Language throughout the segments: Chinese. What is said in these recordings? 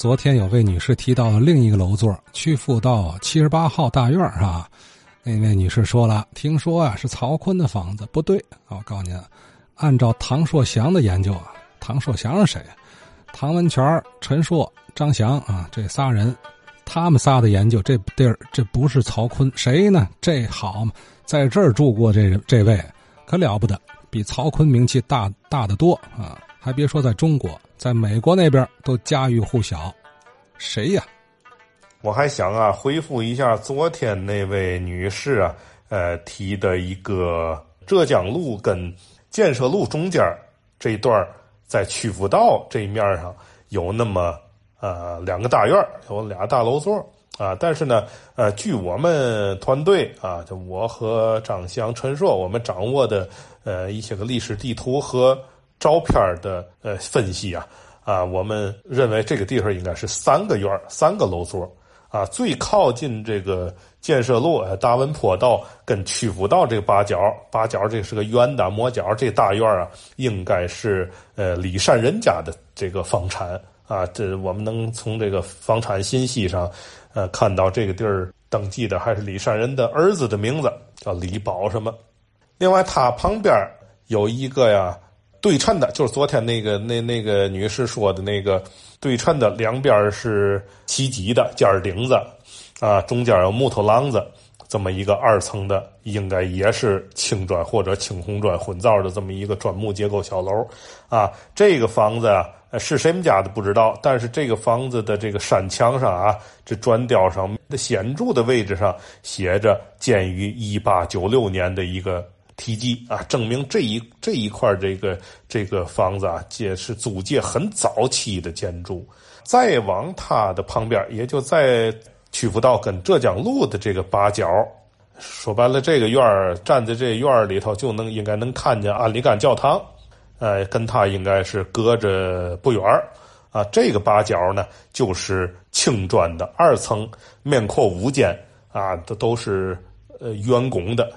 昨天有位女士提到了另一个楼座，曲阜道七十八号大院啊。那位女士说了，听说啊是曹锟的房子，不对。我告诉您，按照唐硕祥的研究啊，唐硕祥是谁？唐文全、陈硕、张翔啊，这仨人，他们仨的研究，这地儿这不是曹锟，谁呢？这好嘛，在这儿住过这人，这位可了不得，比曹锟名气大大得多啊！还别说在中国。在美国那边都家喻户晓，谁呀？我还想啊，回复一下昨天那位女士啊，呃提的一个浙江路跟建设路中间这一段在曲阜道这一面上有那么呃两个大院有俩大楼座啊。但是呢，呃，据我们团队啊，就我和张翔、陈硕，我们掌握的呃一些个历史地图和。照片的呃分析啊啊，我们认为这个地方应该是三个院三个楼座啊。最靠近这个建设路、大文坡道跟曲阜道这个八角，八角这是个圆的磨角，这大院啊，应该是呃李善人家的这个房产啊。这我们能从这个房产信息上呃看到这个地儿登记的还是李善人的儿子的名字，叫李宝什么。另外，他旁边有一个呀。对称的，就是昨天那个那那个女士说的那个对称的，两边是齐脊的尖顶子，啊，中间有木头廊子，这么一个二层的，应该也是青砖或者青红砖混造的这么一个砖木结构小楼，啊，这个房子啊是谁们家的不知道，但是这个房子的这个山墙上啊，这砖雕上的显著的位置上写着建于一八九六年的一个。体积啊，证明这一这一块这个这个房子啊，也是租界很早期的建筑。再往它的旁边，也就在曲阜道跟浙江路的这个八角，说白了，这个院儿站在这院儿里头，就能应该能看见安里干教堂，呃，跟它应该是隔着不远啊。这个八角呢，就是青砖的二层，面阔五间啊，都都是。呃，圆拱的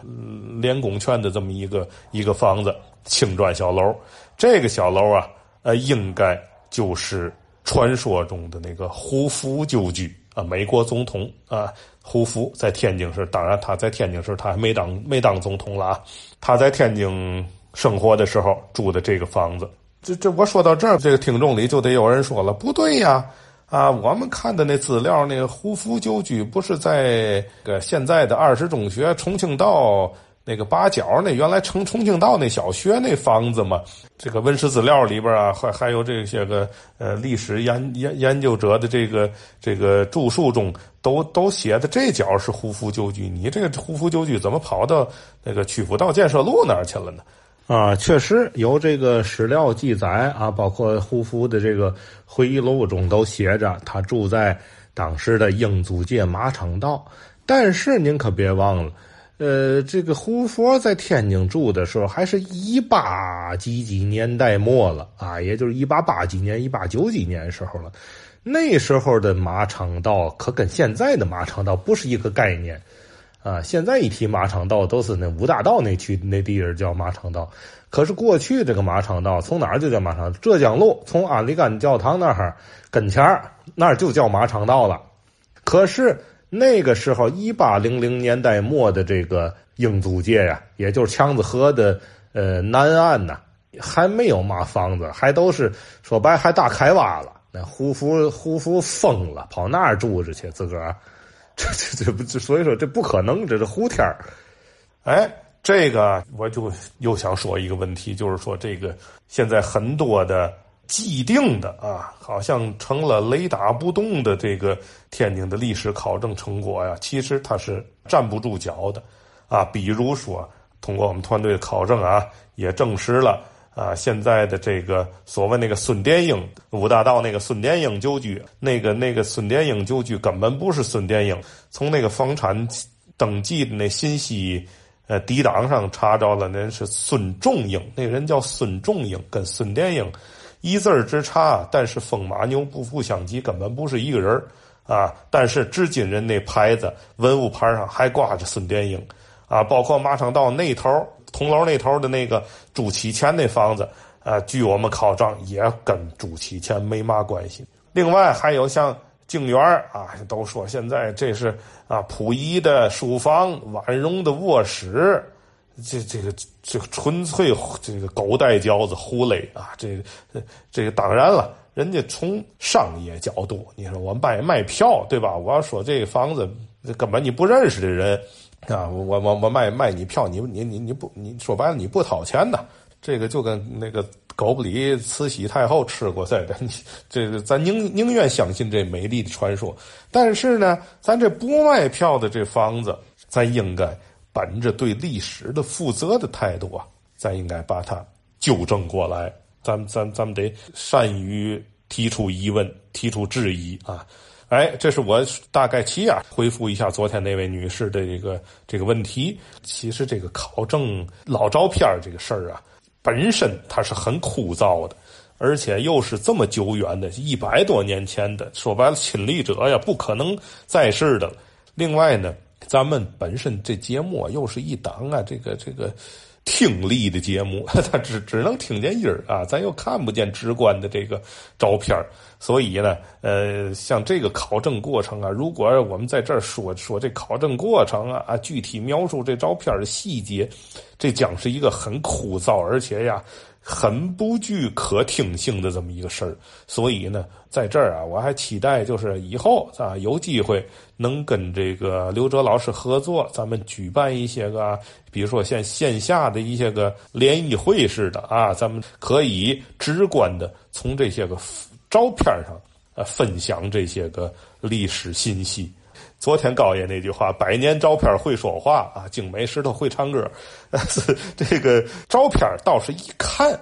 连拱券的这么一个一个房子，青砖小楼。这个小楼啊，呃，应该就是传说中的那个胡福旧居啊，美国总统啊，胡福在天津时，当然他在天津时他还没当没当总统了啊。他在天津生活的时候住的这个房子。这这我说到这儿，这个听众里就得有人说了，不对呀。啊，我们看的那资料，那个胡福旧居不是在个现在的二十中学重庆道那个八角那原来成重庆道那小学那房子吗？这个文史资料里边啊，还还有这些个呃历史研研研究者的这个这个著述中，都都写的这角是胡福旧居。你这个胡福旧居怎么跑到那个曲阜道建设路那儿去了呢？啊，确实有这个史料记载啊，包括胡福的这个回忆录中都写着他住在当时的英租界马场道。但是您可别忘了，呃，这个胡佛在天津住的时候还是一八几几年代末了啊，也就是一八八几年、一八九几年时候了。那时候的马场道可跟现在的马场道不是一个概念。啊，现在一提马场道，都是那五大道那区那地儿叫马场道。可是过去这个马场道从哪儿就叫马场？浙江路从阿里干教堂那儿跟前儿那儿就叫马场道了。可是那个时候，一八零零年代末的这个英租界呀，也就是强子河的呃南岸呐，还没有嘛房子，还都是说白还大开挖了。那胡福胡福疯了，跑那儿住着去自个儿。这这这不，所以说这不可能，这是胡天儿。哎，这个我就又想说一个问题，就是说这个现在很多的既定的啊，好像成了雷打不动的这个天津的历史考证成果呀，其实它是站不住脚的啊。比如说，通过我们团队考证啊，也证实了。啊，现在的这个所谓那个孙殿英五大道那个孙殿英旧居，那个那个孙殿英旧居根本不是孙殿英。从那个房产登记的那信息呃底档上查着了，那是孙仲英，那人叫孙仲英，跟孙殿英一字之差，但是风马牛不相相及，根本不是一个人啊。但是至今人那牌子文物牌上还挂着孙殿英啊，包括马场道那头。铜楼那头的那个朱启潜那房子，呃，据我们考证也跟朱启潜没嘛关系。另外还有像静园啊，都说现在这是啊溥仪的书房，婉容的卧室，这这个这个纯粹这个狗带嚼子胡来啊！这这个当然了，人家从商业角度，你说我卖卖票对吧？我要说这个房子根本你不认识的人啊，我我我卖卖你票，你你你你不你说白了你不掏钱呐？这个就跟那个狗不理慈禧太后吃过似的，你这个咱宁宁愿相信这美丽的传说。但是呢，咱这不卖票的这房子，咱应该本着对历史的负责的态度啊，咱应该把它纠正过来。咱咱咱们得善于提出疑问，提出质疑啊。哎，这是我大概其啊回复一下昨天那位女士的这个这个问题。其实这个考证老照片这个事儿啊。本身它是很枯燥的，而且又是这么久远的，一百多年前的，说白了，亲历者呀不可能在世的。另外呢，咱们本身这节目又是一档啊，这个这个。听力的节目，他只只能听见音儿啊，咱又看不见直观的这个照片所以呢，呃，像这个考证过程啊，如果我们在这儿说说这考证过程啊，啊，具体描述这照片的细节，这将是一个很枯燥，而且呀。很不具可听性的这么一个事儿，所以呢，在这儿啊，我还期待就是以后啊有机会能跟这个刘哲老师合作，咱们举办一些个，比如说像线下的一些个联谊会似的啊，咱们可以直观的从这些个照片上呃分享这些个历史信息。昨天高爷那句话：“百年照片会说话啊，精美石头会唱歌。”这个照片倒是一看，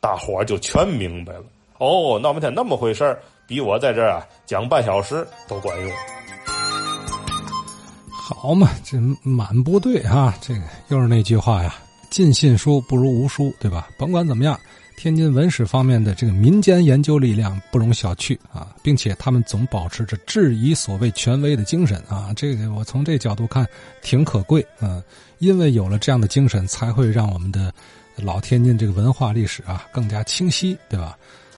大伙就全明白了。哦，那么天那么回事比我在这儿啊讲半小时都管用。好嘛，这满不对啊！这个又是那句话呀：“尽信书不如无书”，对吧？甭管怎么样。天津文史方面的这个民间研究力量不容小觑啊，并且他们总保持着质疑所谓权威的精神啊，这个我从这角度看挺可贵啊，因为有了这样的精神，才会让我们的老天津这个文化历史啊更加清晰，对吧？